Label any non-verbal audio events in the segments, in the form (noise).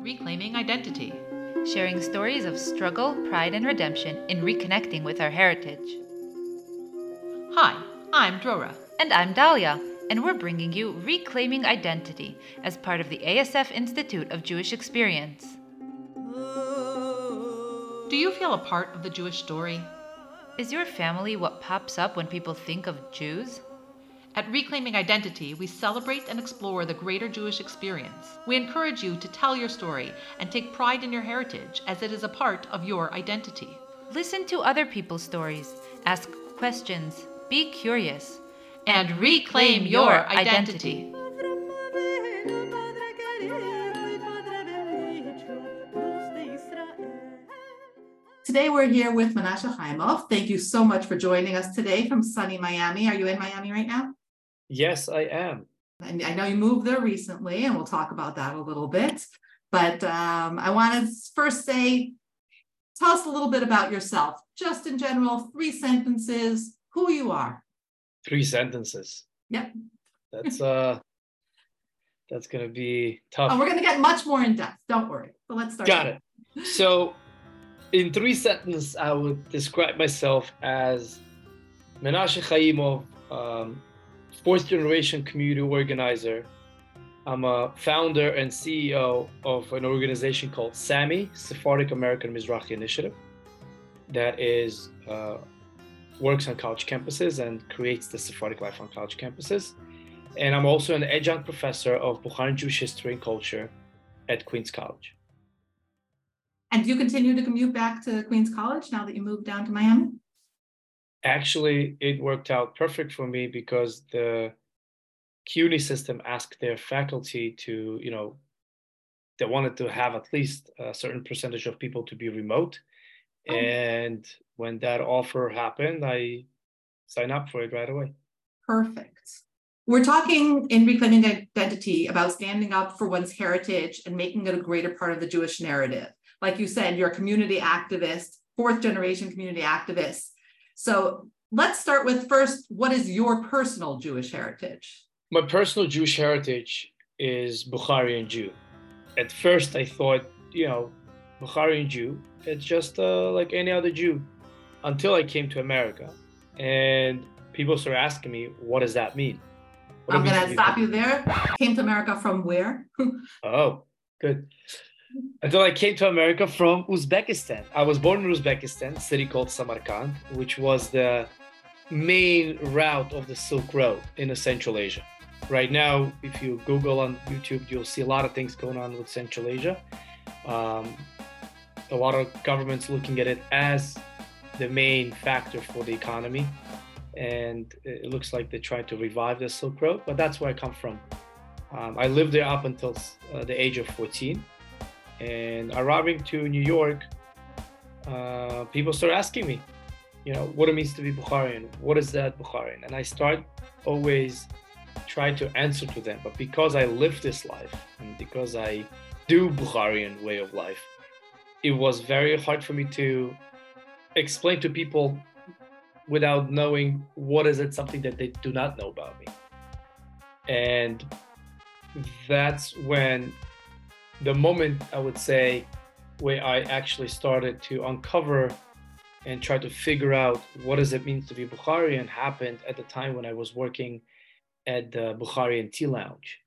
Reclaiming Identity, sharing stories of struggle, pride, and redemption in reconnecting with our heritage. Hi, I'm Drora. And I'm Dalya, and we're bringing you Reclaiming Identity as part of the ASF Institute of Jewish Experience. Do you feel a part of the Jewish story? Is your family what pops up when people think of Jews? At Reclaiming Identity, we celebrate and explore the greater Jewish experience. We encourage you to tell your story and take pride in your heritage as it is a part of your identity. Listen to other people's stories, ask questions, be curious, and reclaim your identity. Today we're here with Manashe Khaimov. Thank you so much for joining us today from sunny Miami. Are you in Miami right now? Yes, I am. And I know you moved there recently, and we'll talk about that a little bit. But um, I want to first say, tell us a little bit about yourself, just in general, three sentences, who you are. Three sentences. Yep. That's uh, that's gonna be tough. Oh, we're gonna get much more in depth. Don't worry. But let's start. Got it. So, in three sentences, I would describe myself as Manashe Khaimov, um, fourth generation community organizer. I'm a founder and CEO of an organization called SAMI, Sephardic American Mizrahi Initiative, that is uh, works on college campuses and creates the Sephardic life on college campuses. And I'm also an adjunct professor of Bukharian Jewish history and culture at Queens College. And do you continue to commute back to Queens College now that you moved down to Miami? Actually it worked out perfect for me because the CUNY system asked their faculty to, you know, they wanted to have at least a certain percentage of people to be remote. Oh. And when that offer happened, I signed up for it right away. Perfect. We're talking in Reclaiming Identity about standing up for one's heritage and making it a greater part of the Jewish narrative. Like you said, you're a community activist, fourth generation community activist. So let's start with first what is your personal Jewish heritage? My personal Jewish heritage is Bukharian Jew. At first, I thought, you know, Bukharian Jew, it's just uh, like any other Jew until I came to America. And people started asking me, what does that mean? What I'm going to stop you there. Came to America from where? (laughs) oh, good until I came to America from Uzbekistan. I was born in Uzbekistan, city called Samarkand, which was the main route of the Silk Road in Central Asia. Right now, if you Google on YouTube, you'll see a lot of things going on with Central Asia. Um, a lot of governments looking at it as the main factor for the economy. And it looks like they're trying to revive the Silk Road, but that's where I come from. Um, I lived there up until uh, the age of 14 and arriving to New York, uh, people start asking me, you know, what it means to be Bukharian. What is that Bukharian? And I start always try to answer to them. But because I live this life and because I do Bukharian way of life, it was very hard for me to explain to people without knowing what is it something that they do not know about me. And that's when the moment I would say where I actually started to uncover and try to figure out what does it mean to be Bukharian happened at the time when I was working at the Bukharian Tea Lounge.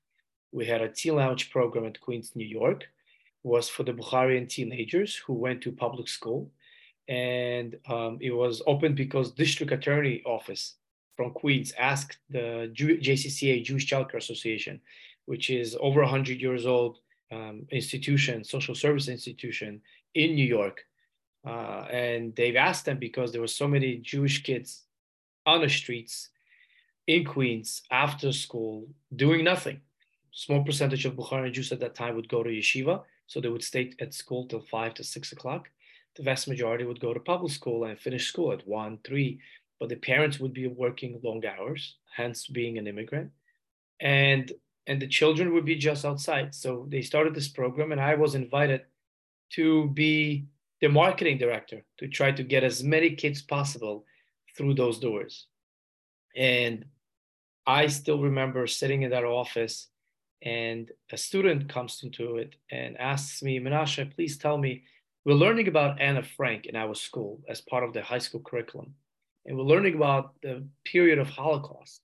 We had a tea lounge program at Queens, New York. It was for the Bukharian teenagers who went to public school. And um, it was open because district attorney office from Queens asked the JCCA, Jewish Child Care Association, which is over 100 years old, um, institution, social service institution in New York. Uh, and they've asked them because there were so many Jewish kids on the streets in Queens after school doing nothing. Small percentage of Bukharian Jews at that time would go to yeshiva, so they would stay at school till five to six o'clock. The vast majority would go to public school and finish school at one, three, but the parents would be working long hours, hence being an immigrant. And and the children would be just outside. So they started this program, and I was invited to be the marketing director to try to get as many kids possible through those doors. And I still remember sitting in that office And a student comes into it and asks me, Manashe, please tell me, we're learning about Anna Frank in our school as part of the high school curriculum. And we're learning about the period of Holocaust.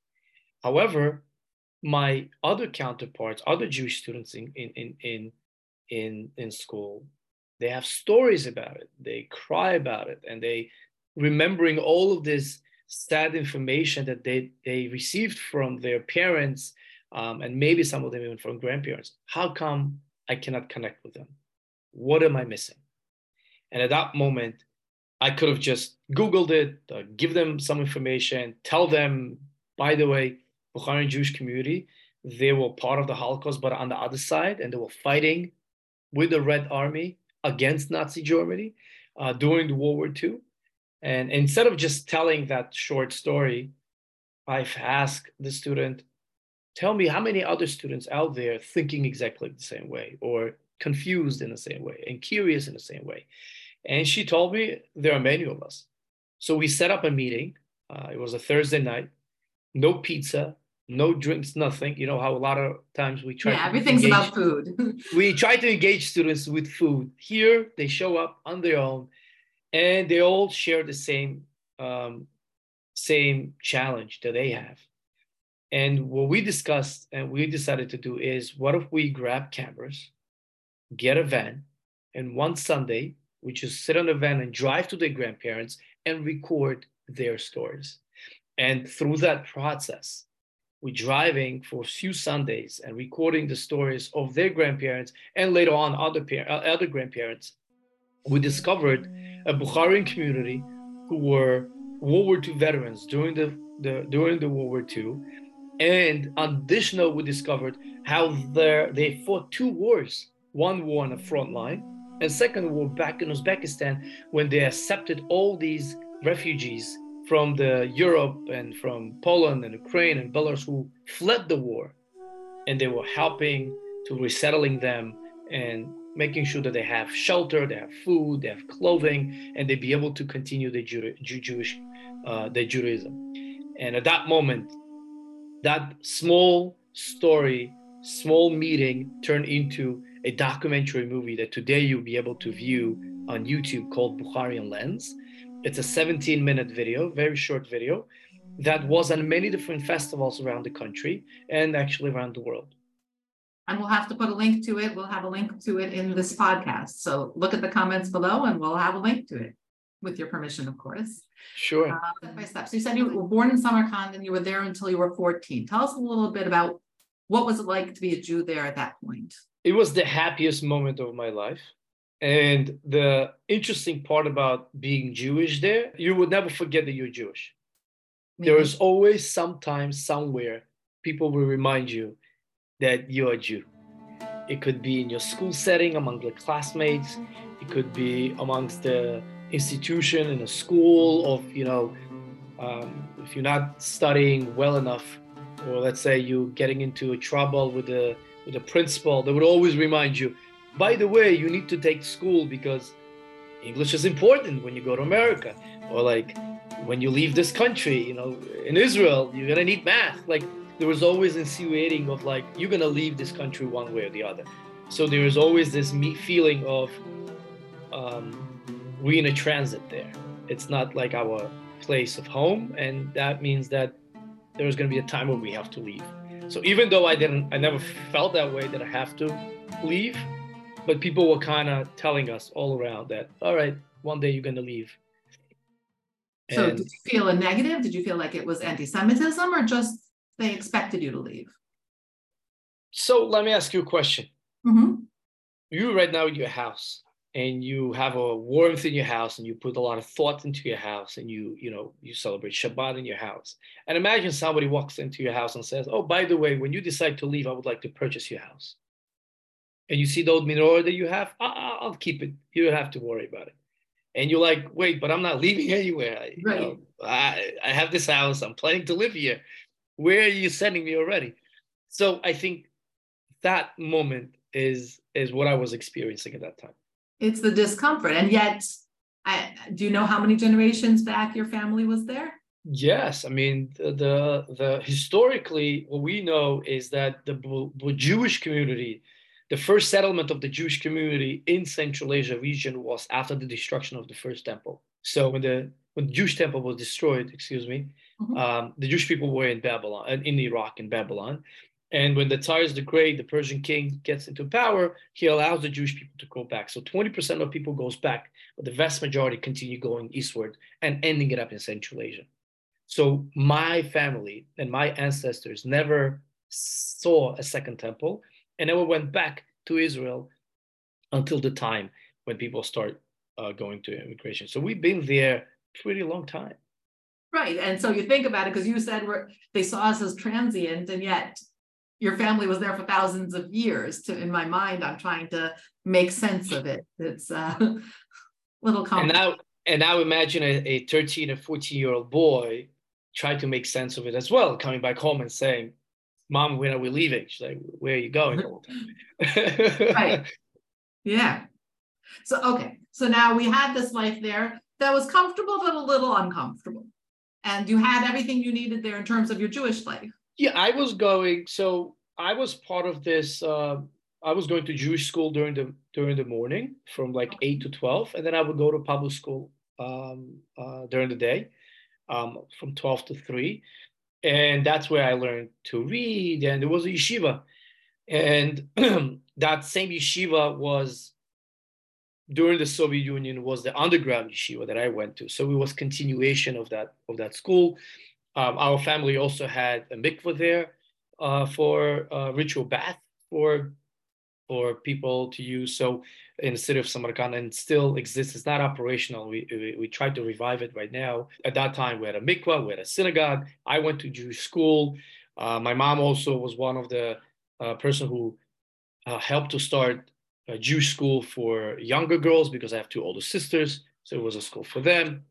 However, my other counterparts, other Jewish students in, in, in, in, in, school, they have stories about it. They cry about it and they remembering all of this sad information that they, they received from their parents um, and maybe some of them even from grandparents. How come I cannot connect with them? What am I missing? And at that moment, I could have just Googled it, uh, give them some information, tell them, by the way, Bukharian Jewish community, they were part of the Holocaust, but on the other side, and they were fighting with the Red Army against Nazi Germany uh, during the World War II. And instead of just telling that short story, I've asked the student, tell me how many other students out there thinking exactly the same way or confused in the same way and curious in the same way. And she told me there are many of us. So we set up a meeting. Uh, it was a Thursday night, no pizza, no drinks, nothing. You know how a lot of times we try. Yeah, everything's engage, about food. (laughs) we try to engage students with food. Here, they show up on their own, and they all share the same um, same challenge that they have. And what we discussed and we decided to do is, what if we grab cameras, get a van, and one Sunday we just sit on the van and drive to their grandparents and record their stories. And through that process, we're driving for a few Sundays and recording the stories of their grandparents and later on other, uh, other grandparents. We discovered a Bukharian community who were World War II veterans during the, the during the World War II. And additional, we discovered how they fought two wars. One war on the front line, and second war back in Uzbekistan when they accepted all these refugees from the Europe and from Poland and Ukraine and Belarus who fled the war, and they were helping to resettling them and making sure that they have shelter, they have food, they have clothing, and they be able to continue their Jew- Jewish, uh, their Judaism. And at that moment, that small story, small meeting turned into a documentary movie that today you'll be able to view on YouTube called Bukharian Lens. It's a 17 minute video, very short video, that was on many different festivals around the country and actually around the world. And we'll have to put a link to it. We'll have a link to it in this podcast. So look at the comments below and we'll have a link to it with your permission, of course. Sure. Uh, step by step. So you said you were born in Samarkand and you were there until you were 14. Tell us a little bit about what was it like to be a Jew there at that point? It was the happiest moment of my life. And the interesting part about being Jewish there, you would never forget that you're Jewish. Mm-hmm. There is always sometimes, somewhere, people will remind you that you're a Jew. It could be in your school setting among the classmates, it could be amongst the institution in a school of, you know, um, if you're not studying well enough, or let's say you're getting into trouble with the with the principal, they would always remind you, by the way, you need to take school because English is important when you go to America. Or like when you leave this country, you know, in Israel, you're gonna need math. Like there was always insinuating of like you're gonna leave this country one way or the other. So there is always this feeling of um, we're in a transit there. It's not like our place of home, and that means that there's gonna be a time when we have to leave. So even though I didn't, I never felt that way that I have to leave but people were kind of telling us all around that all right one day you're going to leave. So did you feel a negative? Did you feel like it was anti-semitism or just they expected you to leave? So let me ask you a question. Mm-hmm. you right now in your house and you have a warmth in your house and you put a lot of thought into your house and you you know you celebrate shabbat in your house. And imagine somebody walks into your house and says oh by the way when you decide to leave i would like to purchase your house and you see the old menorah that you have, I'll keep it. You don't have to worry about it. And you're like, wait, but I'm not leaving (laughs) anywhere. I, right. You know, I, I have this house. I'm planning to live here. Where are you sending me already? So I think that moment is is what I was experiencing at that time. It's the discomfort, and yet, I, do you know how many generations back your family was there? Yes, I mean the, the the, historically what we know is that the Jewish community, the first settlement of the Jewish community in Central Asia region was after the destruction of the first temple. So when the when the Jewish temple was destroyed, excuse me, mm-hmm. um, the Jewish people were in Babylon, in Iraq, in Babylon, and when the Cyrus the Great, the Persian king, gets into power, he allows the Jewish people to go back. So 20% of people goes back, but the vast majority continue going eastward and ending it up in Central Asia. So my family and my ancestors never saw a second temple and never went back to Israel until the time when people start uh, going to immigration. So we've been there pretty long time. Right. And so you think about it because you said we're, they saw us as transient, and yet your family was there for thousands of years to in my mind i'm trying to make sense of it it's uh, (laughs) a little complex. and now and now imagine a, a 13 or 14 year old boy try to make sense of it as well coming back home and saying mom when are we leaving she's like where are you going? Right. (laughs) Yeah. So okay. So now we had this life there that was comfortable but a little uncomfortable. And you had everything you needed there in terms of your jewish life. Yeah, I was going. So I was part of this. Uh, I was going to Jewish school during the during the morning from like eight to twelve, and then I would go to public school um, uh, during the day um, from twelve to three, and that's where I learned to read. And it was a yeshiva, and (clears throat) that same yeshiva was during the Soviet Union was the underground yeshiva that I went to. So it was continuation of that of that school. Um, our family also had a mikveh there uh, for uh, ritual bath for for people to use. So in the city of Samarkand, and still exists. It's not operational. We, we, we tried to revive it right now. At that time, we had a mikveh, we had a synagogue. I went to Jewish school. Uh, my mom also was one of the uh, person who uh, helped to start a Jewish school for younger girls because I have two older sisters. So it was a school for them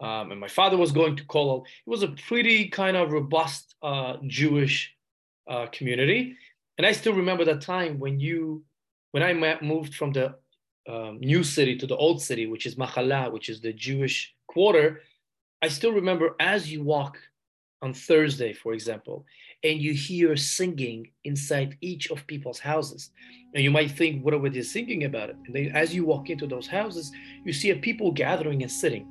um, and my father was going to Kollel. It was a pretty kind of robust uh, Jewish uh, community, and I still remember that time when you, when I moved from the um, new city to the old city, which is Mahalla, which is the Jewish quarter. I still remember as you walk on Thursday, for example, and you hear singing inside each of people's houses. And you might think, what are they singing about it? And then as you walk into those houses, you see a people gathering and sitting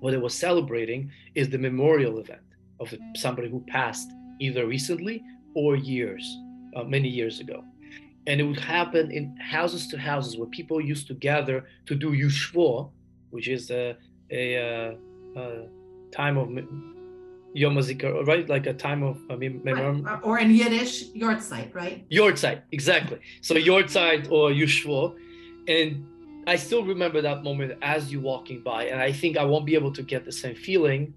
what they were celebrating is the memorial event of somebody who passed either recently or years, uh, many years ago. And it would happen in houses to houses where people used to gather to do yushvo, which is a, a, a, uh, a time of Yom HaZikaron, right? Like a time of, I mean, right. or in Yiddish, Yortzeit, right? Yortzeit, exactly. So Yortzeit or Yushvo. And I still remember that moment as you walking by, and I think I won't be able to get the same feeling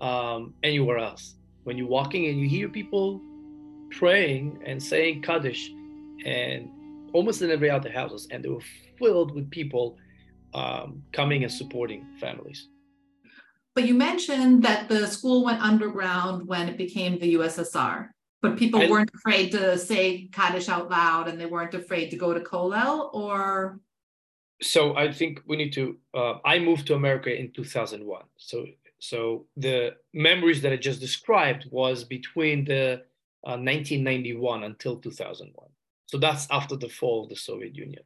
um, anywhere else. When you're walking and you hear people praying and saying Kaddish, and almost in every other houses, and they were filled with people um, coming and supporting families. But you mentioned that the school went underground when it became the USSR, but people weren't afraid to say Kaddish out loud, and they weren't afraid to go to Kollel, or so I think we need to. Uh, I moved to America in 2001. So so the memories that I just described was between the uh, 1991 until 2001. So that's after the fall of the Soviet Union.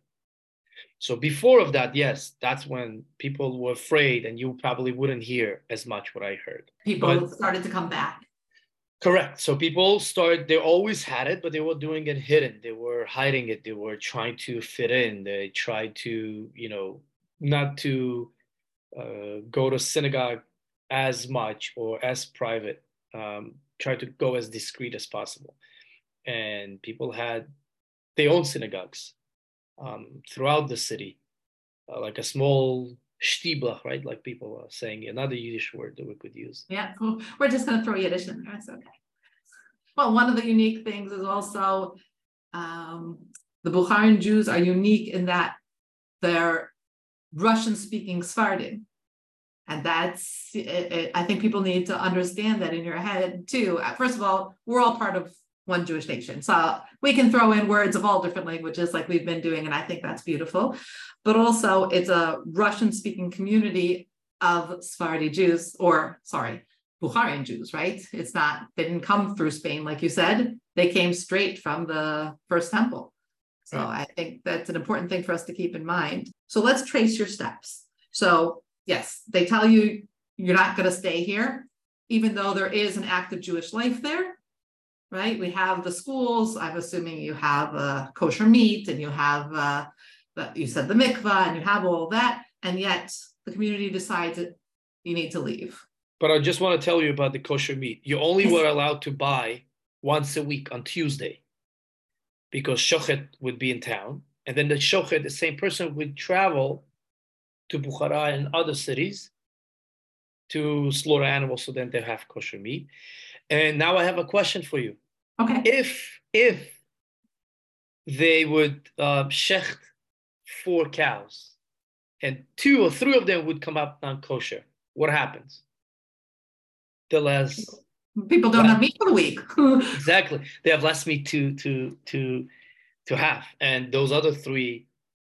So before of that, yes, that's when people were afraid, and you probably wouldn't hear as much what I heard. People but, started to come back. Correct. So people started, they always had it, but they were doing it hidden. They were hiding it. They were trying to fit in. They tried to, you know, not to uh, go to synagogue as much or as private, um, try to go as discreet as possible. And people had their own synagogues um, throughout the city, uh, like a small Shtibla, right? Like people are saying another Yiddish word that we could use. Yeah, cool. We're just going to throw Yiddish in there. It's okay. Well, one of the unique things is also um, the Bukharan Jews are unique in that they're Russian speaking Sephardim. And that's, it, it, I think people need to understand that in your head too. First of all, we're all part of one Jewish nation. So we can throw in words of all different languages like we've been doing, and I think that's beautiful. But also, it's a Russian speaking community of Sephardi Jews, or sorry, Bukharian Jews, right? It's not, they didn't come through Spain, like you said. They came straight from the first temple. So right. I think that's an important thing for us to keep in mind. So let's trace your steps. So, yes, they tell you you're not going to stay here, even though there is an active Jewish life there, right? We have the schools. I'm assuming you have uh, kosher meat and you have, uh, the, you said the mikvah and you have all that. And yet the community decides that you need to leave. But I just want to tell you about the kosher meat. You only were allowed to buy once a week on Tuesday because Shochet would be in town. And then the Shochet, the same person, would travel to Bukhara and other cities to slaughter animals so then they have kosher meat. And now I have a question for you. Okay. If if they would uh, shecht four cows and two or three of them would come up non kosher, what happens? The less people don't have meat for the week. (laughs) exactly, they have less meat to to to to have, and those other three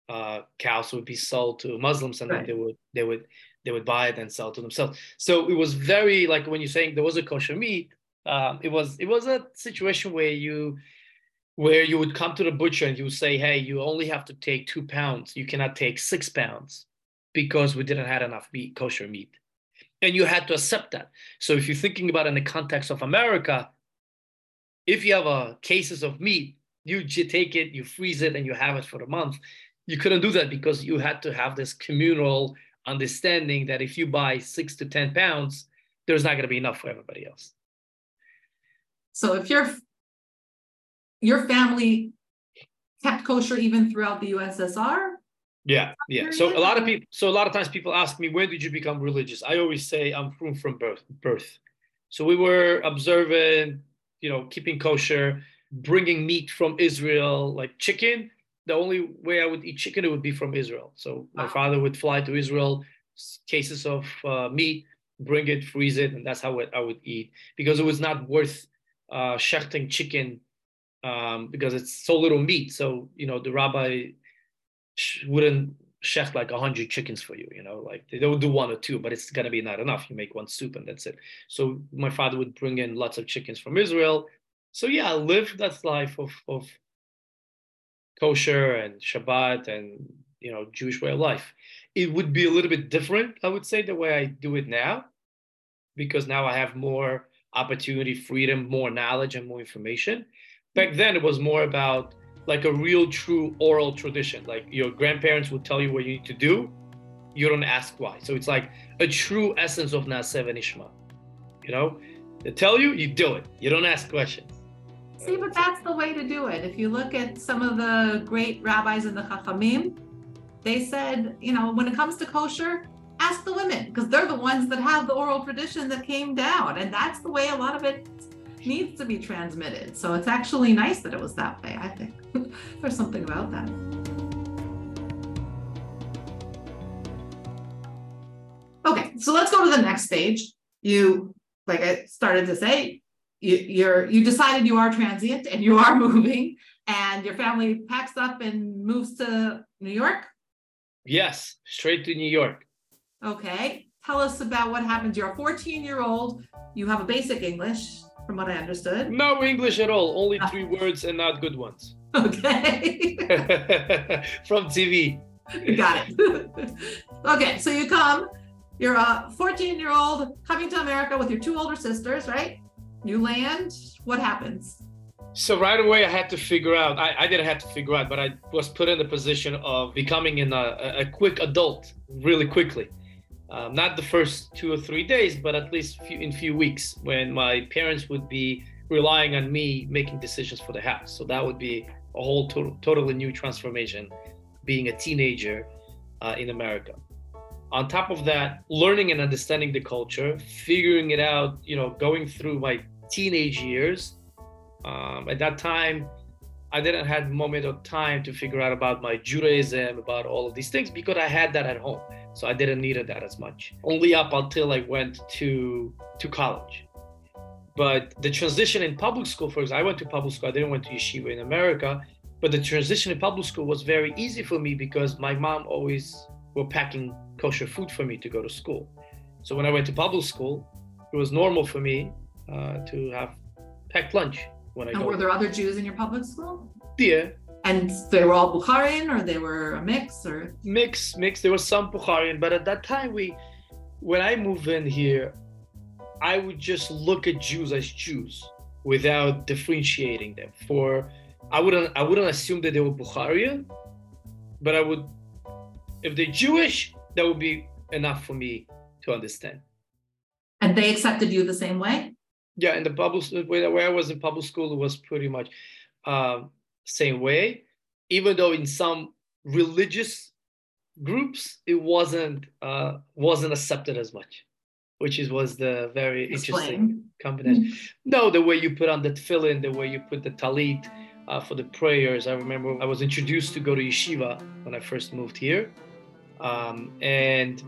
uh, cows would be sold to Muslims, and right. then they would they would they would buy it and sell it to themselves. So it was very like when you're saying there was a kosher meat, um, it was it was a situation where you where you would come to the butcher and you would say, hey, you only have to take two pounds. You cannot take six pounds because we didn't have enough meat, kosher meat. And you had to accept that. So if you're thinking about in the context of America, if you have a cases of meat, you take it, you freeze it, and you have it for a month. You couldn't do that because you had to have this communal understanding that if you buy six to 10 pounds, there's not going to be enough for everybody else. So if your your family kept kosher even throughout the USSR? Yeah, yeah. So a lot of people, so a lot of times people ask me, when did you become religious? I always say I'm from from birth. Birth. So we were observant, you know, keeping kosher, bringing meat from Israel, like chicken the only way I would eat chicken, it would be from Israel. So my father would fly to Israel, cases of uh, meat, bring it, freeze it, and that's how it, I would eat because it was not worth uh, shechting chicken um, because it's so little meat. So you know the rabbi sh- wouldn't shecht like a hundred chickens for you. You know, like they would do one or two, but it's gonna be not enough. You make one soup and that's it. So my father would bring in lots of chickens from Israel. So yeah, I lived that life of of kosher and Shabbat and you know Jewish way of life. It would be a little bit different, I would say, the way I do it now, because now I have more opportunity, freedom, more knowledge, and more information. Back mm-hmm. then, it was more about like a real, true oral tradition. Like your grandparents would tell you what you need to do, you don't ask why. So it's like a true essence of Na'aseh V'Nishma. You know, they tell you, you do it. You don't ask questions. See, but that's the way to do it. If you look at some of the great rabbis in the Chachamim, they said, you know, when it comes to kosher, ask the women because they're the ones that have the oral tradition that came down. And that's the way a lot of it needs to be transmitted. So it's actually nice that it was that way, I think. (laughs) There's something about that. Okay, so let's go to the next stage. You, like I started to say, you, you're you decided you are transient and you are (laughs) moving and your family packs up and moves to New York? Yes, straight to New York. Okay. Tell us about what happens. You're a 14 year old. You have a basic English, from what I understood. No English at all. Only ah. three words and not good ones. (laughs) Okay. (laughs) from TV. Got it. (laughs) okay. So you come, you're a 14 year old coming to America with your two older sisters, right? you land, what happens? So right away, I had to figure out. I, I didn't have to figure out, but I was put in the position of becoming in a, a quick adult really quickly. Um, not the first two or three days, but at least few, in few weeks when my parents would be relying on me making decisions for the house. So that would be a whole to- totally new transformation, being a teenager uh, in America on top of that learning and understanding the culture figuring it out you know going through my teenage years. Um, at that time, I didn't have a moment of time to figure out about my Judaism, about all of these things because I had that at home. So I didn't need that as much. Only up until I went to to college. But the transition in public school, for example, I went to public school. I didn't went to yeshiva in America, but the transition in public school was very easy for me because my mom always were packing kosher food for me to go to school. So when I went to public school, it was normal for me uh, to have packed lunch when I And were there other Jews in your public school? Yeah, And they were all Bukharian or they were a mix or mix, mix. There was some Bukharian, but at that time we, when I moved in here, I would just look at Jews as Jews without differentiating them. For I wouldn't, I wouldn't assume that they were Bukharian, but I would, if they're Jewish, that would be enough for me to understand. and they accepted you the same way? Yeah, in the public where where I was in public school, it was pretty much um, same way. Even though in some religious groups, it wasn't uh, wasn't accepted as much, which is was the very interesting Explain. combination. No, the way you put on the tefillin, the way you put the talit uh, for the prayers. I remember I was introduced to go to yeshiva when I first moved here, um, and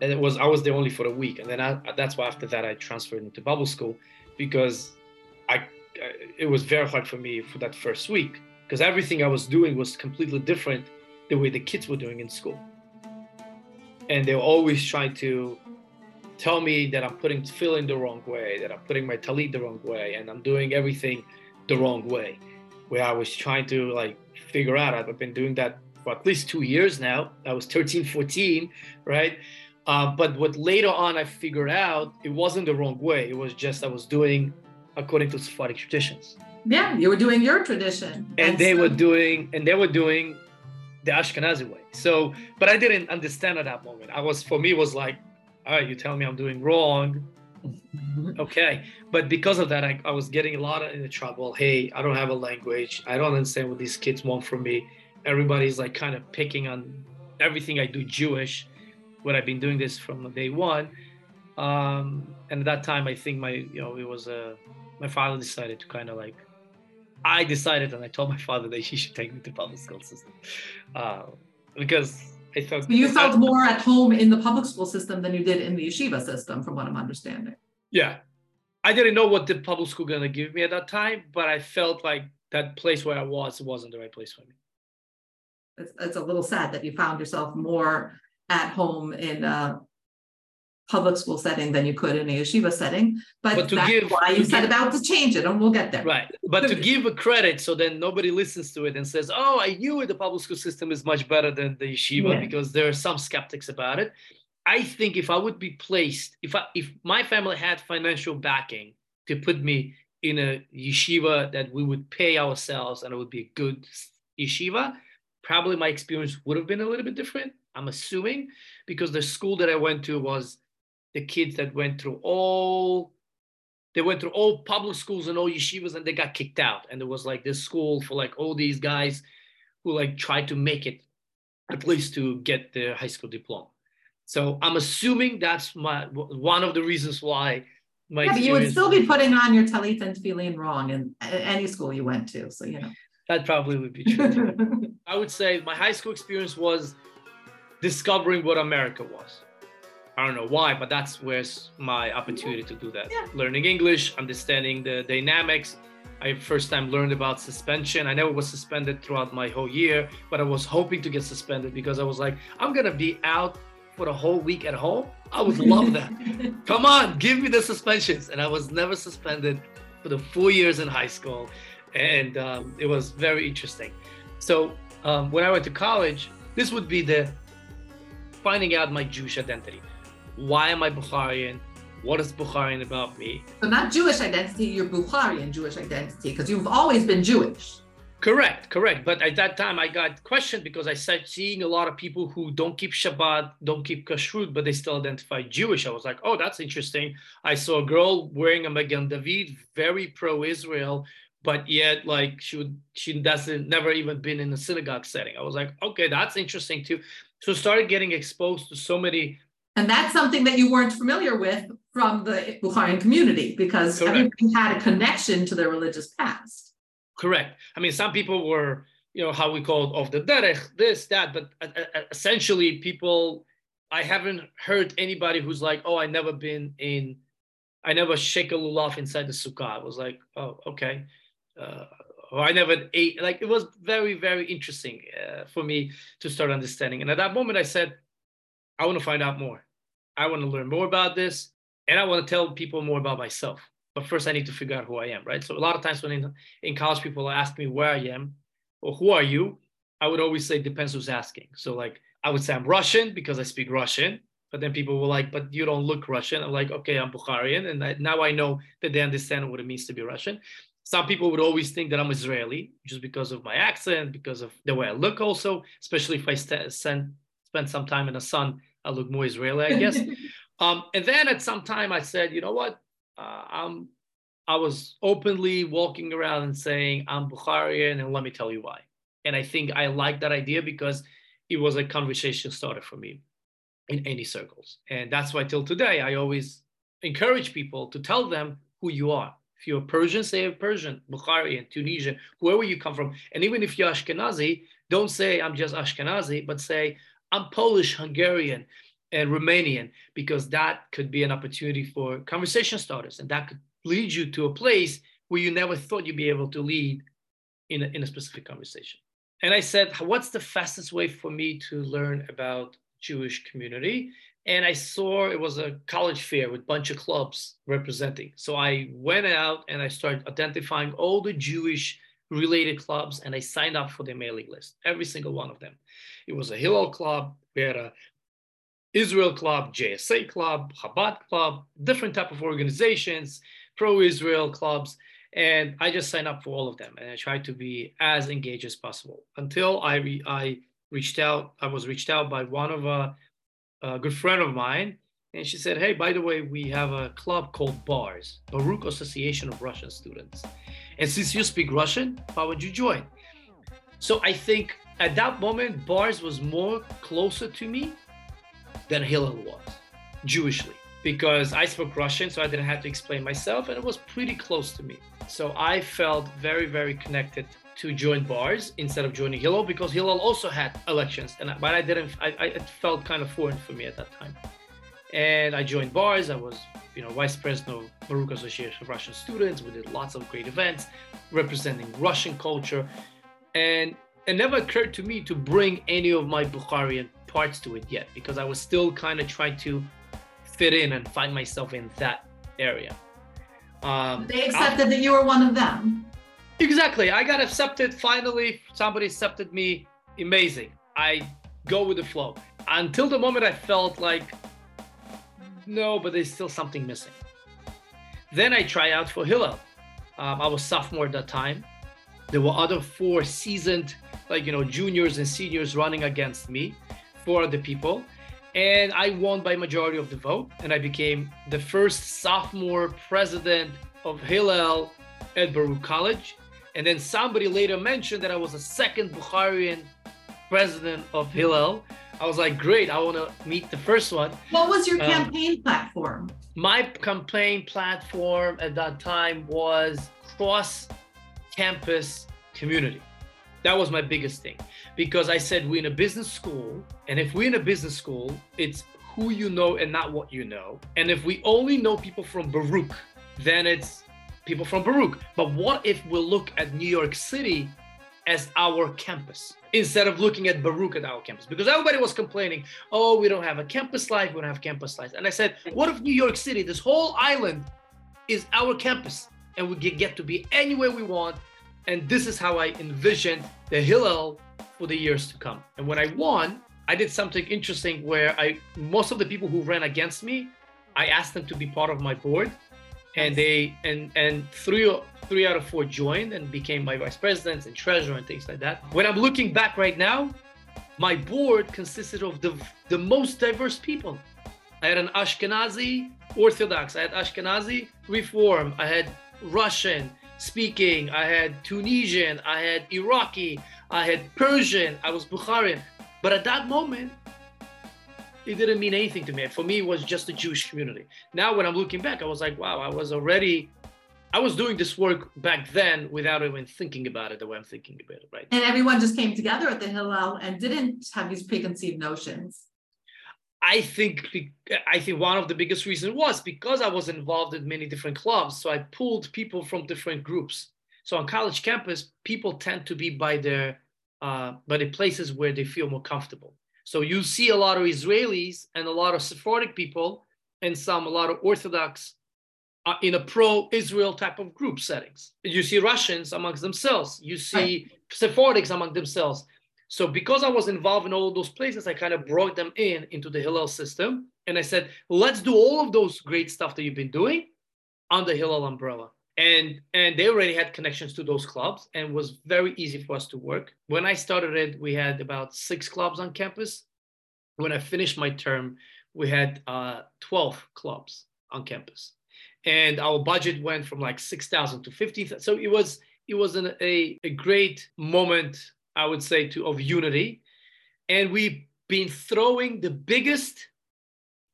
and it was I was there only for a week, and then I, that's why after that I transferred into Bible school because I it was very hard for me for that first week because everything I was doing was completely different the way the kids were doing in school, and they were always trying to tell me that I'm putting tefillin the wrong way, that I'm putting my talit the wrong way, and I'm doing everything the wrong way. Where I was trying to like figure out, I've been doing that for at least two years now. I was 13, 14, right? Uh, but what later on I figured out, it wasn't the wrong way. It was just I was doing according to Sephardic traditions, Yeah, you were doing your tradition. and they so- were doing and they were doing the Ashkenazi way. So, but I didn't understand at that moment. I was for me was like, all right, you tell me I'm doing wrong, mm-hmm. okay. But because of that, I, I was getting a lot of into trouble. Hey, I don't have a language. I don't understand what these kids want from me. Everybody's like kind of picking on everything I do Jewish when I've been doing this from day one. Um, and at that time, I think my, you know, it was uh, my father decided to kind of like, I decided and I told my father that he should take me to public school system uh, because I felt You felt more at home in the public school system than you did in the yeshiva system, from what I'm understanding. Yeah. I didn't know what the public school gonna give me at that time, but I felt like that place where I was wasn't the right place for me. It's, it's a little sad that you found yourself more at home in a public school setting than you could in a yeshiva setting. But, But that's give- why you said give- about to change it, and we'll get there. Right. But to (laughs) give a credit so then nobody listens to it and says, Oh, I knew it, the public school system is much better than the yeshiva Yeah. because there are some skeptics about it. I think if I would be placed, if I if my family had financial backing to put me in a yeshiva that we would pay ourselves and it would be a good yeshiva, probably my experience would have been a little bit different. I'm assuming because the school that I went to was the kids that went through all they went through all public schools and all yeshivas and they got kicked out and there was like this school for like all these guys who like tried to make it at least to get their high school diploma so i'm assuming that's my one of the reasons why my Yeah, but you would still be putting on your talit and feeling wrong in any school you went to, so you know. that probably would be true (laughs) I would say my high school experience was discovering what America was. I don't know why, but that's where's my opportunity to do that. Yeah. Learning English, understanding the dynamics. I first time learned about suspension. I never was suspended throughout my whole year, but I was hoping to get suspended because I was like, I'm gonna be out for the whole week at home. I would love that. (laughs) Come on, give me the suspensions. And I was never suspended for the four years in high school. And um, it was very interesting. So um, when I went to college, this would be the finding out my Jewish identity. Why am I Bukharian? What is Bukharian about me? So not Jewish identity, your Bukharian Jewish identity, because you've always been Jewish. Correct, correct. But at that time, I got questioned because I started seeing a lot of people who don't keep Shabbat, don't keep Kashrut, but they still identify Jewish. I was like, oh, that's interesting. I saw a girl wearing a Magen David, very pro-Israel, but yet like she would, she doesn't never even been in a synagogue setting. I was like, okay, that's interesting too. So started getting exposed to so many. And that's something that you weren't familiar with from the Bukharian community because Correct. everybody had a connection to their religious past. Correct. I mean, some people were, you know, how we call it off the derech, this, that, but uh, uh, essentially, people. I haven't heard anybody who's like, oh, I never been in, I never shake a lulav inside the sukkah. I was like, oh, okay. Uh, or I never ate. Like it was very, very interesting uh, for me to start understanding. And at that moment, I said, I want to find out more. I want to learn more about this. and I want to tell people more about myself. But first, I need to figure out who I am, right? So a lot of times when in, in college people ask me where I am or who are you, I would always say depends who's asking. So like I would say I'm Russian because I speak Russian, but then people were like, but you don't look Russian. I'm like, okay, I'm Bukharian, and I, now I know that they understand what it means to be Russian. Some people would always think that I'm Israeli just because of my accent, because of the way I look, also, especially if I st- spend some time in the sun, I look more Israeli, I guess. (laughs) um, and then at some time, I said, you know what? Uh, I'm I was openly walking around and saying I'm Bukharian, and let me tell you why. And I think I like that idea because it was a conversation starter for me in any circles. And that's why till today, I always encourage people to tell them who you are. If you're Persian, say Persian, Bukharian, Tunisian, whoever you come from. And even if you're Ashkenazi, don't say I'm just Ashkenazi, but say I'm Polish, Hungarian, and Romanian, because that could be an opportunity for conversation starters. And that could lead you to a place where you never thought you'd be able to lead in a, in a specific conversation. And I said, what's the fastest way for me to learn about Jewish community? And I saw it was a college fair with a bunch of clubs representing. So I went out and I started identifying all the Jewish related clubs and I signed up for their mailing list, every single one of them. It was a Hillel club, we had a Israel club, JSA club, Chabad club, different type of organizations, pro-Israel clubs. And I just signed up for all of them and I tried to be as engaged as possible until I, re- I reached out. I was reached out by one of a, a good friend of mine. And she said, Hey, by the way, we have a club called BARS, Baruch Association of Russian Students. And since you speak Russian, why would you join? So I think at that moment, BARS was more closer to me than Hillel was, Jewishly because I spoke Russian, so I didn't have to explain myself, and it was pretty close to me. So I felt very, very connected to join BARS instead of joining Hillel because Hillel also had elections, and but I didn't. I, I it felt kind of foreign for me at that time, and I joined BARS. I was, you know, vice president of Baruch Association of Russian Students. We did lots of great events representing Russian culture, and it never occurred to me to bring any of my Bukharian parts to it yet because I was still kind of trying to fit in and find myself in that area. Um, they accepted I, that you were one of them. Exactly. I got accepted. Finally, somebody accepted me. Amazing. I go with the flow. Until the moment I felt like, no, but there's still something missing. Then I try out for Hillel. Um, I was sophomore at that time. There were other four seasoned, like, you know, juniors and seniors running against me, four other people and I won by majority of the vote, and I became the first sophomore president of Hillel at Baruch College. And then somebody later mentioned that I was the second Bukharian president of Hillel. I was like, great, I want to meet the first one. What was your um, campaign um, platform? My campaign platform at that time was cross campus community. That was my biggest thing because I said we're in a business school, and if we're in a business school, it's who you know and not what you know. And if we only know people from Baruch, then it's people from Baruch. But what if we look at New York City as our campus instead of looking at Baruch at our campus? Because everybody was complaining, oh, we don't have a campus life, we don't have campus life. And I said, what if New York City, this whole island, is our campus and we get to be anywhere we want? And this is how I envisioned the Hillel for the years to come. And when I won, I did something interesting where I most of the people who ran against me, I asked them to be part of my board, and they and and three three out of four joined and became my vice presidents and treasurer and things like that. When I'm looking back right now, my board consisted of the the most diverse people. I had an Ashkenazi Orthodox, I had Ashkenazi Reform, I had Russian speaking, I had Tunisian, I had Iraqi, I had Persian, I was Bukharian. But at that moment, it didn't mean anything to me. For me, it was just the Jewish community. Now, when I'm looking back, I was like, wow, I was already, I was doing this work back then without even thinking about it the way I'm thinking about it, right? And everyone just came together at the Hillel and didn't have these preconceived notions. I think I think one of the biggest reasons was because I was involved in many different clubs. So I pulled people from different groups. So on college campus, people tend to be by their uh, by the places where they feel more comfortable. So you see a lot of Israelis and a lot of Sephardic people and some a lot of Orthodox uh, in a pro-Israel type of group settings. You see Russians amongst themselves. You see. Sephardics among themselves. So because I was involved in all those places, I kind of brought them in into the Hillel system, and I said, let's do all of those great stuff that you've been doing under Hillel umbrella. And and they already had connections to those clubs, and was very easy for us to work. When I started it, we had about six clubs on campus. When I finished my term, we had uh, 12 clubs on campus and our budget went from like 6000 to 50000 so it was it was an, a, a great moment i would say to of unity and we've been throwing the biggest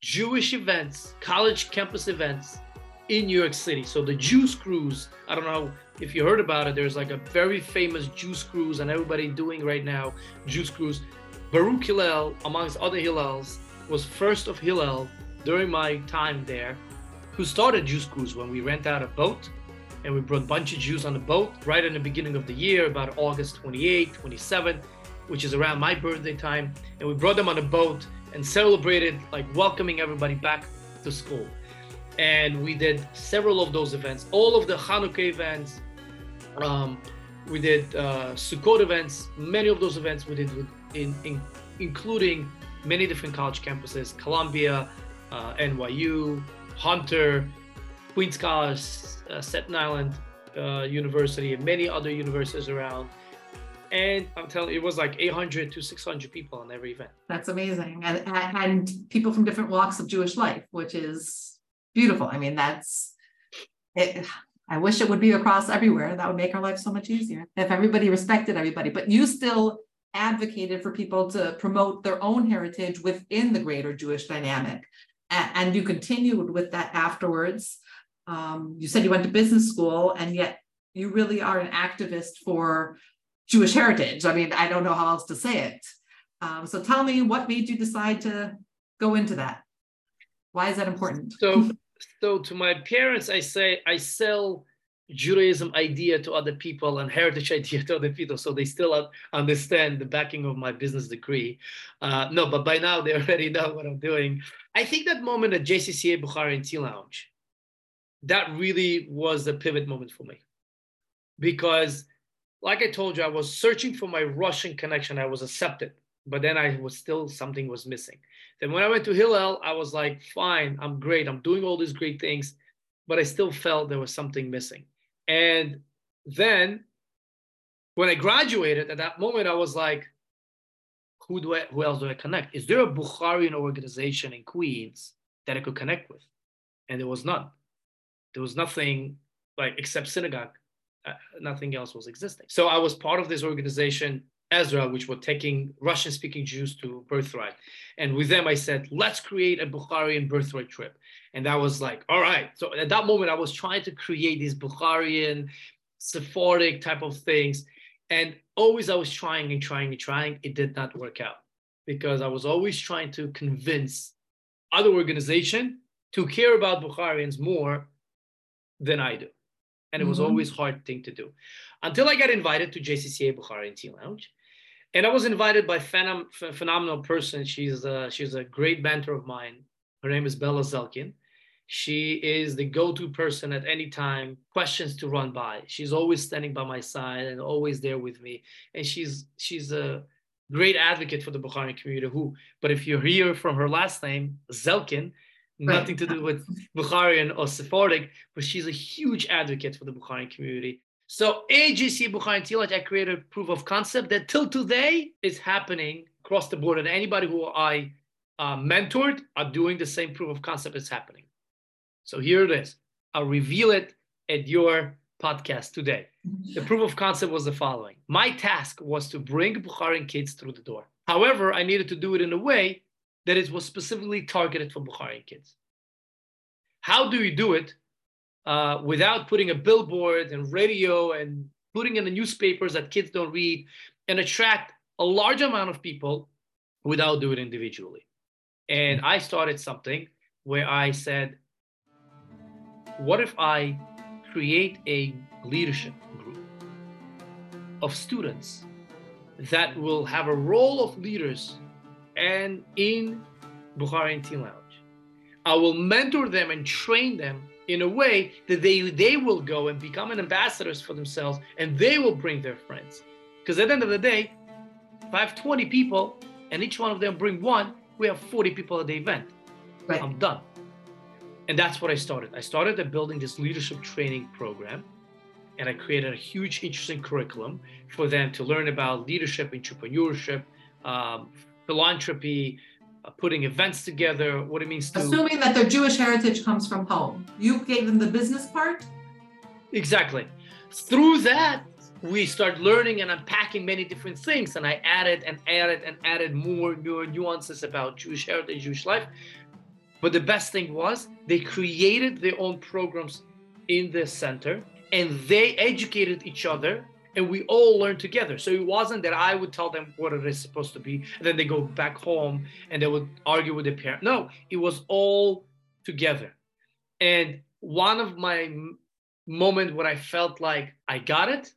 jewish events college campus events in new york city so the juice cruise i don't know if you heard about it there's like a very famous juice cruise and everybody doing right now juice cruise baruch hillel amongst other hillels was first of hillel during my time there who started Juice Cruise when we rent out a boat and we brought a bunch of Jews on the boat right in the beginning of the year, about August 28, 27, which is around my birthday time. And we brought them on a boat and celebrated, like welcoming everybody back to school. And we did several of those events, all of the Hanukkah events. Um, we did uh, Sukkot events, many of those events we did in, in, including many different college campuses, Columbia, uh, NYU, Hunter, Queens College, uh, Staten Island uh, University, and many other universities around. And I'm telling you, it was like 800 to 600 people on every event. That's amazing. And, and people from different walks of Jewish life, which is beautiful. I mean, that's it. I wish it would be across everywhere. That would make our life so much easier if everybody respected everybody. But you still advocated for people to promote their own heritage within the greater Jewish dynamic and you continued with that afterwards. Um, you said you went to business school, and yet you really are an activist for Jewish heritage. I mean, I don't know how else to say it. Um, so tell me what made you decide to go into that? Why is that important? So, so to my parents, I say I sell Judaism idea to other people and heritage (laughs) idea to other people, so they still understand the backing of my business degree. Uh, no, but by now they (laughs) already know what I'm doing. I think that moment at JCCA Bukharian Teen Lounge, that really was the pivot moment for me, because, like I told you, I was searching for my Russian connection. I was accepted, but then I was still something was missing. Then when I went to Hillel, I was like, fine, I'm great, I'm doing all these great things, but I still felt there was something missing. And then when I graduated, at that moment, I was like, who do I, who else do I connect? Is there a Bukharian organization in Queens that I could connect with? And there was none. There was nothing like except synagogue. Uh, nothing else was existing. So I was part of this organization, Ezra, which were taking Russian-speaking Jews to Birthright. And with them, I said, let's create a Bukharian Birthright trip. And that was like, all right. So at that moment, I was trying to create these Bukharian, Sephardic type of things. And always I was trying and trying and trying. It did not work out because I was always trying to convince other organization to care about Bukharians more than I do. And it was mm-hmm. always hard thing to do until I got invited to JCCA Bukharian Teen Lounge. And I was invited by phenom- phenomenal person. She's a, she's a great mentor of mine. Her name is Bella Zelkin. She is the go-to person at any time, questions to run by. She's always standing by my side and always there with me. And she's she's a great advocate for the Bukharian community. Who, but if you hear from her last name, Zelkin, nothing to do with Bukharian or Sephardic, but she's a huge advocate for the Bukharian community. So AGC Bukharian Tilat, I created proof of concept that till today is happening across the board. And anybody who I uh, mentored are doing the same proof of concept is happening. So here it is. I'll reveal it at your podcast today. The proof of concept was the following My task was to bring Bukharian kids through the door. However, I needed to do it in a way that it was specifically targeted for Bukharian kids. How do you do it uh, without putting a billboard and radio and putting in the newspapers that kids don't read and attract a large amount of people without doing it individually? And I started something where I said, what if I create a leadership group of students that will have a role of leaders and in Bukharian Teen Lounge? I will mentor them and train them in a way that they they will go and become an ambassadors for themselves and they will bring their friends. Because at the end of the day, if I have 20 people and each one of them bring one, we have 40 people at the event. Right. I'm done. And that's what I started. I started at building this leadership training program and I created a huge, interesting curriculum for them to learn about leadership, entrepreneurship, um, philanthropy, Uh, putting events together, what it means to. Assuming that their Jewish heritage comes from home, you gave them the business part. Exactly. Through that, we start learning and unpacking many different things, and I added and added and added more, more nuances about Jewish heritage, Jewish life. But the best thing was they created their own programs in the center and they educated each other and we all learned together. So it wasn't that I would tell them what it is supposed to be, and then they go back home and they would argue with the parent. No, it was all together. And one of my moment when I felt like I got it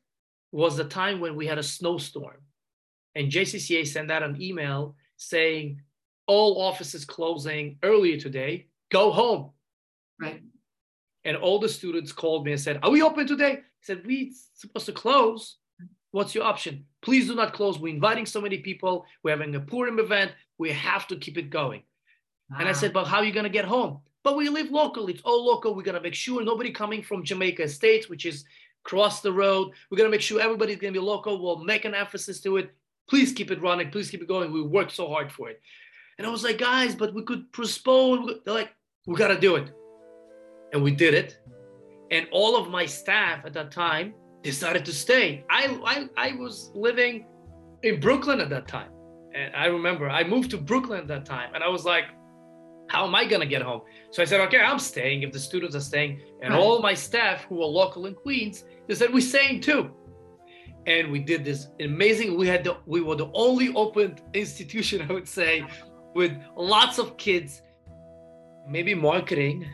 was the time when we had a snowstorm, and JCCA sent out an email saying all offices closing earlier today. Go home. Right. And all the students called me and said, Are we open today? Said, We're supposed to close. What's your option? Please do not close. We're inviting so many people. We're having a Purim event. We have to keep it going. And I said, But how are you going to get home? But we live local. It's all local. We're going to make sure nobody coming from Jamaica Estates, which is across the road. We're going to make sure everybody's going to be local. We'll make an emphasis to it. Please keep it running. Please keep it going. We worked so hard for it. And I was like, guys, but we could postpone. They're like, we got to do it and we did it. And all of my staff at that time decided to stay. I, I, I was living in Brooklyn at that time. And I remember I moved to Brooklyn at that time. And I was like, how am I going to get home? So I said, okay, I'm staying if the students are staying. And Right. all my staff who are local in Queens, they said, we're staying too. And we did this amazing. We had the, we were the only open institution, (laughs) I would say, with lots of kids, maybe marketing,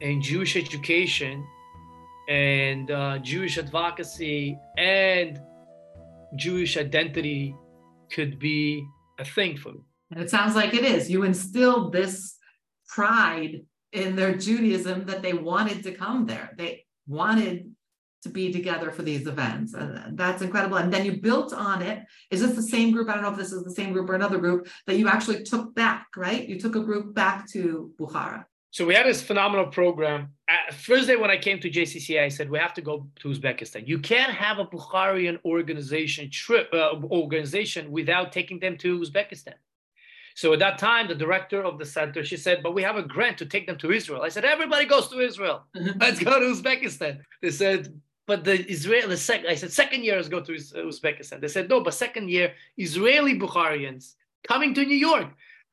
and Jewish education and uh, Jewish advocacy and Jewish identity could be a thing for me. And it sounds like it is. You instilled this pride in their Judaism that they wanted to come there. They wanted to be together for these events. And that's incredible. And then you built on it. Is this the same group? I don't know if this is the same group or another group that you actually took back, right? You took a group back to Bukhara. So we had this phenomenal program. At first day when I came to JCCA, I said we have to go to Uzbekistan. You can't have a Bukharian organization trip uh, organization without taking them to Uzbekistan. So at that time, the director of the center, she said, "But we have a grant to take them to Israel." I said, "Everybody goes to Israel. Let's go to Uzbekistan." They said, "But the Israel, the second, I said, second year is go to Uzbekistan." They said, "No, but second year Israeli Bukharians coming to New York."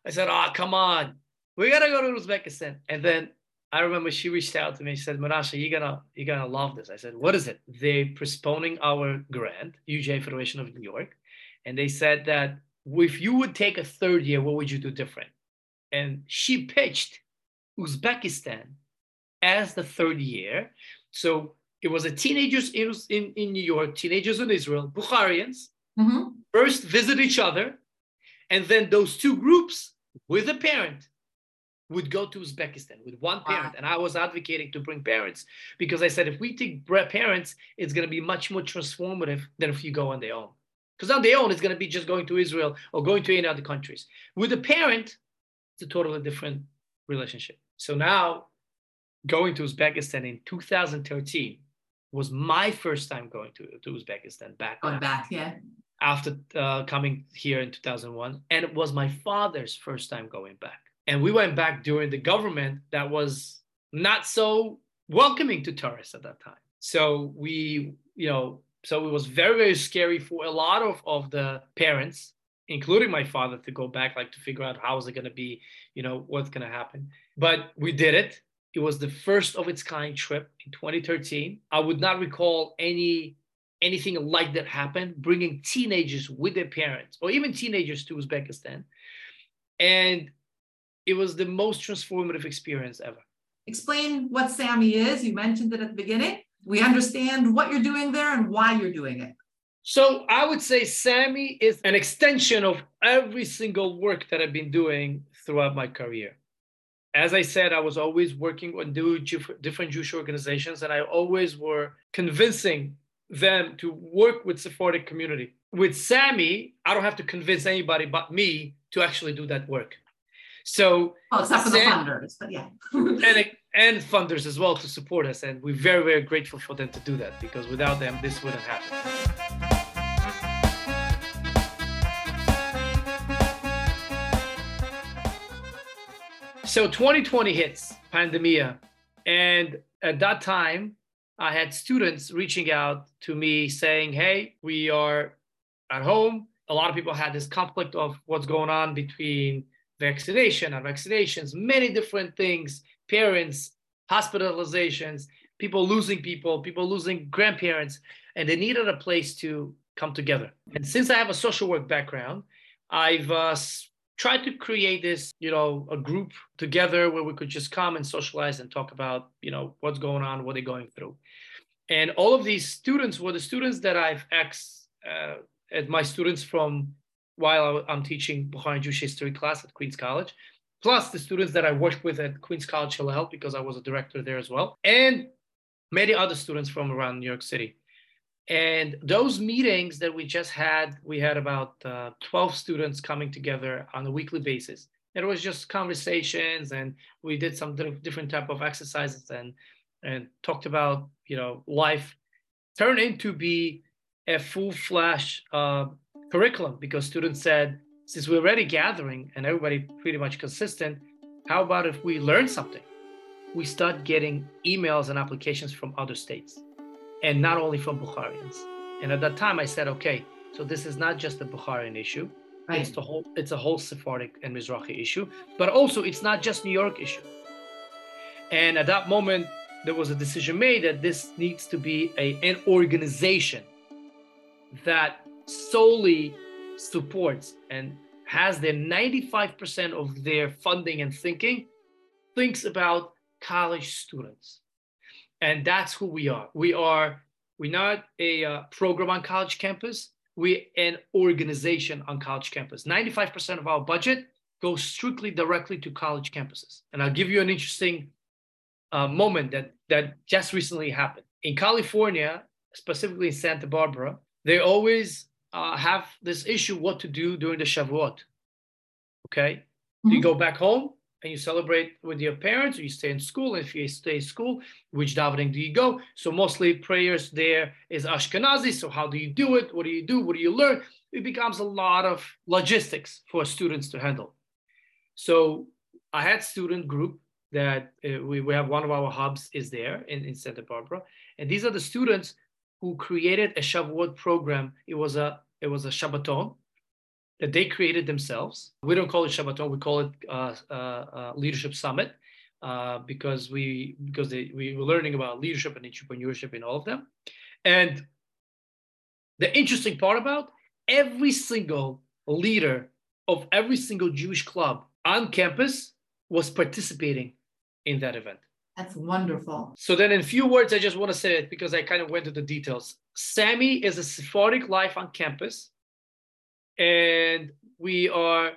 I said, "Ah, come on." We gotta go to Uzbekistan. And then I remember she reached out to me. She said, Manashe, you're gonna you're gonna love this. I said, What is it? They're postponing our grant, UJA Federation of New York, and they said that if you would take a third year, what would you do different? And she pitched Uzbekistan as the third year. So it was a teenagers in, in, in New York, teenagers in Israel, Bukharians, Mhm. first visit each other, and then those two groups with a parent would go to Uzbekistan with one parent. Wow. And I was advocating to bring parents because I said if we take parents, it's going to be much more transformative than if you go on their own. Because on their own, it's going to be just going to Israel or going to any other countries. With a parent, it's a totally different relationship. So now, going to Uzbekistan in 2013 was my first time going to, to Uzbekistan back Going back, yeah. after uh, coming here in 2001 and it was my father's first time going back and we went back during the government that was not so welcoming to tourists at that time. So we you know so it was very very scary for a lot of, of the parents including my father to go back like to figure out how is it going to be you know what's going to happen. But we did it. It was the first of its kind trip in 2013 i would not recall any anything like that happened, bringing teenagers with their parents or even teenagers to Uzbekistan. And it was the most transformative experience ever. Explain what SAMi is. You mentioned it at the beginning. We understand what you're doing there and why you're doing it. So I would say SAMi is an extension of every single work that I've been doing throughout my career. as I said, I was always working on different Jewish organizations, and I always were convincing them to work with Sephardic community. With SAMi, I don't have to convince anybody but me to actually do that work. So, oh, except for the funders, but yeah, and (laughs) and funders as well to support us, and we're very very grateful for them to do that because without them, this wouldn't happen. So 2020 hits, pandemia. And at that time, I had students reaching out to me saying, hey, we are at home. A lot of people had this conflict of what's going on between vaccination and vaccinations, many different things, parents, hospitalizations, people losing people, people losing grandparents, and they needed a place to come together. And since I have a social work background, I've uh, tried to create this, you know, a group together where we could just come and socialize and talk about, you know, what's going on, what they're going through. And all of these students were the students that I've ex, uh, at my students from while I'm teaching Bukharian Jewish history class at Queens College, plus the students that I worked with at Queens College Hillel because I was a director there as well, and many other students from around New York City. And those meetings that we just had, we had about uh, 12 students coming together on a weekly basis. It was just conversations, and we did some different type of exercises and and talked about you know life. Turned into be a full flash uh, curriculum because students said, since we're already gathering and everybody pretty much consistent, how about if we learn something? We start getting emails and applications from other states and not only from Bukharians. And at that time, I said, okay, so this is not just a Bukharian issue. Right. It's the whole. It's a whole Sephardic and Mizrahi issue, but also it's not just New York issue. And at that moment, there was a decision made that this needs to be a, an organization that solely supports and has their 95% of their funding and thinking thinks about college students and that's who we are. We are we're not a uh, program on college campus. We're an organization on college campus. 95% of our budget goes strictly directly to college campuses. And I'll give you an interesting uh, moment that that just recently happened in California, specifically in Santa Barbara. They always uh, have this issue what to do during the Shavuot. Okay, mm-hmm. you go back home and you celebrate with your parents, or you stay in school. If you stay in school, which davening do you go? So mostly prayers there is Ashkenazi. So how do you do it? What do you do? What do you learn? It becomes a lot of logistics for students to handle. So I had student group that uh, we, we have one of our hubs is there in, in Santa Barbara. And these are the students who created a Shavuot program. It was a it was a Shabbaton that they created themselves. We don't call it Shabbaton, we call it uh, uh, uh, Leadership Summit uh, because we because they, we were learning about leadership and entrepreneurship in all of them. And the interesting part about every single leader of every single Jewish club on campus was participating in that event. That's wonderful. So then, in a few words, I just want to say it because I kind of went into the details. SAMi is a Sephardic life on campus and we are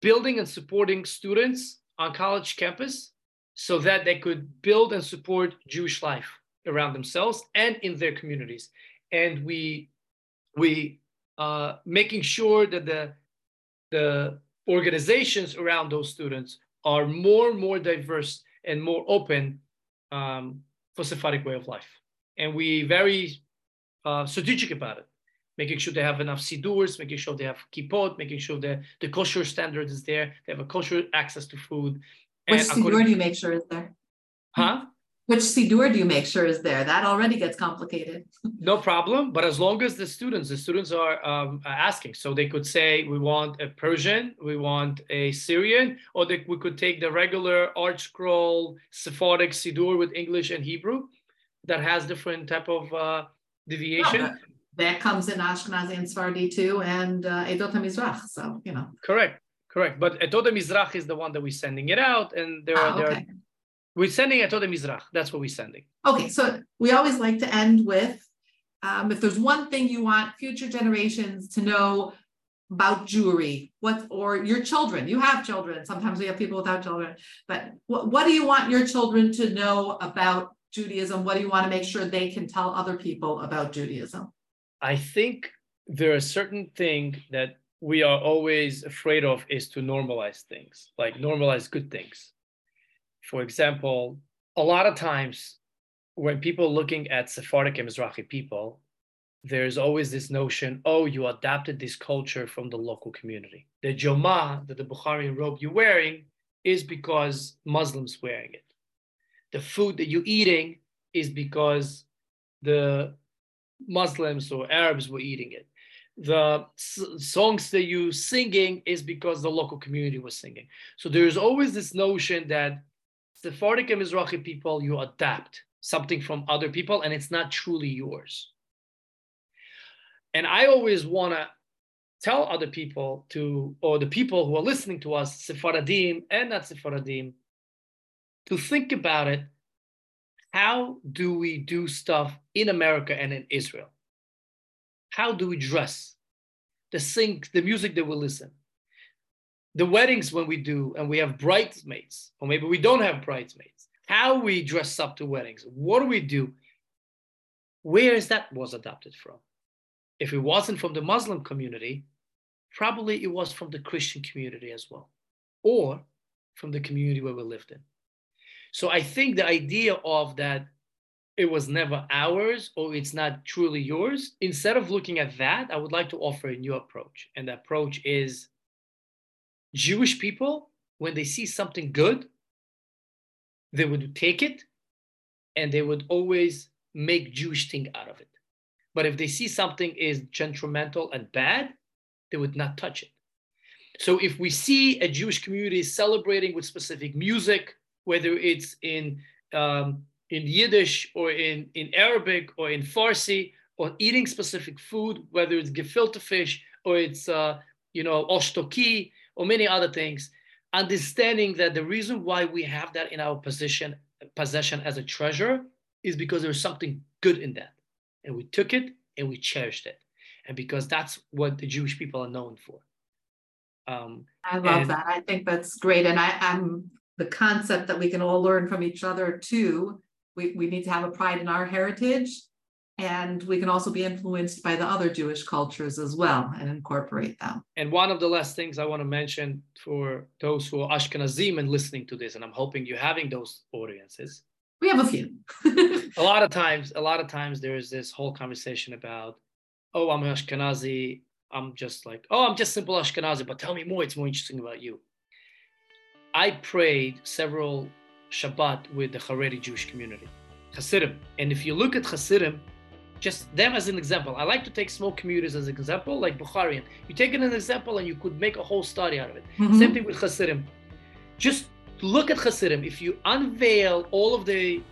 building and supporting students on college campus so that they could build and support Jewish life around themselves and in their communities. And we we uh, making sure that the the organizations around those students are more and more diverse and more open um, for Sephardic way of life. And we very uh, strategic about it making sure they have enough sidurs, making sure they have kippot, making sure that the kosher standard is there, they have a kosher access to food. Which sidur do you make sure is there? Huh? Which sidur do you make sure is there? That already gets complicated. no problem, but as long as the students, the students are um, asking, so they could say we want a Persian, we want a Syrian, or they, we could take the regular ArtScroll Sephardic sidur with English and Hebrew that has different type of uh, deviation. No, that comes in Ashkenazi and Sephardi too, and uh, Edot HaMizrach. So, you know. Correct, correct. But Edot HaMizrach is the one that we're sending it out, and there are, okay. there are we're sending Edot HaMizrach. That's what we're sending. Okay, so we always like to end with um, if there's one thing you want future generations to know about Jewry? What or your children? You have children. Sometimes we have people without children, but what, what do you want your children to know about Judaism? What do you want to make sure they can tell other people about Judaism? I think there are certain things that we are always afraid of is to normalize things, like normalize good things. For example, a lot of times when people looking at Sephardic and Mizrahi people, there's always this notion, oh, you adapted this culture from the local community. The joma, that the Bukharian robe you're wearing, is because Muslims wearing it. The food that you're eating is because the Muslims or Arabs were eating it. The songs that you're singing is because the local community was singing. So there's always this notion that Sephardic and Mizrahi people, you adapt something from other people and it's not truly yours. And I always want to tell other people to, or the people who are listening to us, Sephardim and not Sephardim, to think about it. How do we do stuff in America and in Israel? How do we dress? The sing, the music that we listen, the weddings when we do, and we have bridesmaids, or maybe we don't have bridesmaids. How we dress up to weddings? What do we do? Where is that was adopted from? If it wasn't from the Muslim community, probably it was from the Christian community as well, or from the community where we lived in. So I think the idea of that it was never ours or it's not truly yours, instead of looking at that, I would like to offer a new approach. And the approach is Jewish people, when they see something good, they would take it and they would always make Jewish thing out of it. But if they see something is detrimental and bad, they would not touch it. So if we see a Jewish community celebrating with specific music, whether it's in um, in Yiddish or in, in Arabic or in Farsi, or eating specific food, whether it's gefilte fish or it's uh, you know oshtoki or many other things, understanding that the reason why we have that in our position possession as a treasure is because there's something good in that, and we took it and we cherished it, and because that's what the Jewish people are known for. Um, I love and, that. I think that's great, and I, I'm the concept that we can all learn from each other too. We, we need to have a pride in our heritage and we can also be influenced by the other Jewish cultures as well and incorporate them. And one of the last things I want to mention for those who are Ashkenazim and listening to this, and I'm hoping you're having those audiences. We have a few. (laughs) a lot of times, a lot of times there is this whole conversation about, oh, I'm Ashkenazi. I'm just like, oh, I'm just simple Ashkenazi, but tell me more. It's more interesting about you. I prayed several Shabbat with the Haredi Jewish community, Hasidim. And if you look at Hasidim, just them as an example. I like to take small communities as an example, like Bukharian. You take it as an example and you could make a whole study out of it. Mm-hmm. Same thing with Hasidim. Just look at Hasidim. If you unveil all of the,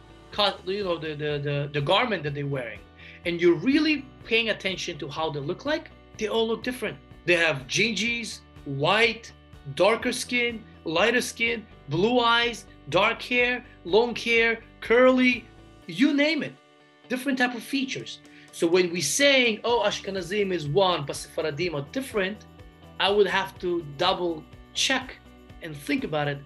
you know, the, the, the, the garment that they're wearing, and you're really paying attention to how they look like, they all look different. They have gingies, white, darker skin, lighter skin, blue eyes, dark hair, long hair, curly, you name it different type of features. So when we saying, oh, Ashkenazim is one, but Sephardim are different, I would have to double check and think about it.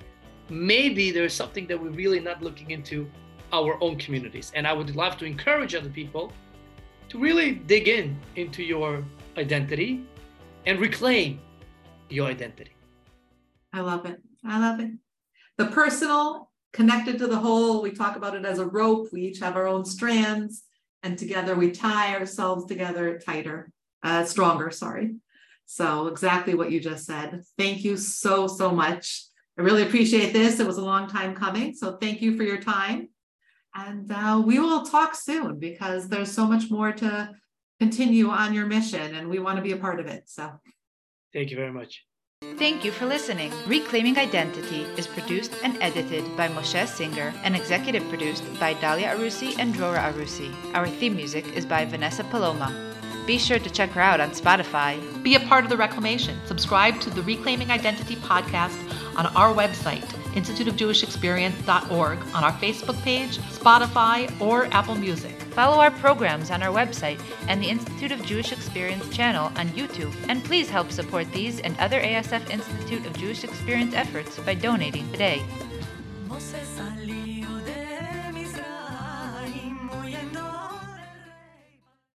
Maybe there's something that we're really not looking into our own communities. And I would love to encourage other people to really dig in into your identity and reclaim your identity. I love it. I love it. The personal connected to the whole. We talk about it as a rope. We each have our own strands, and together we tie ourselves together tighter, uh, stronger. Sorry. So, exactly what you just said. Thank you so, so much. I really appreciate this. It was a long time coming. So, thank you for your time. And uh, we will talk soon because there's so much more to continue on your mission, and we want to be a part of it. So, thank you very much. Thank you for listening. Reclaiming Identity is produced and edited by Moshe Singer and executive produced by Dalya Arussy and Drora Arussy. Our theme music is by Vanessa Paloma. Be sure to check her out on Spotify. Be a part of the reclamation. Subscribe to the Reclaiming Identity podcast on our website, instituteofjewishexperience.org, on our Facebook page, Spotify, or Apple Music. Follow our programs on our website and the Institute of Jewish Experience channel on YouTube, and please help support these and other ASF Institute of Jewish Experience efforts by donating today.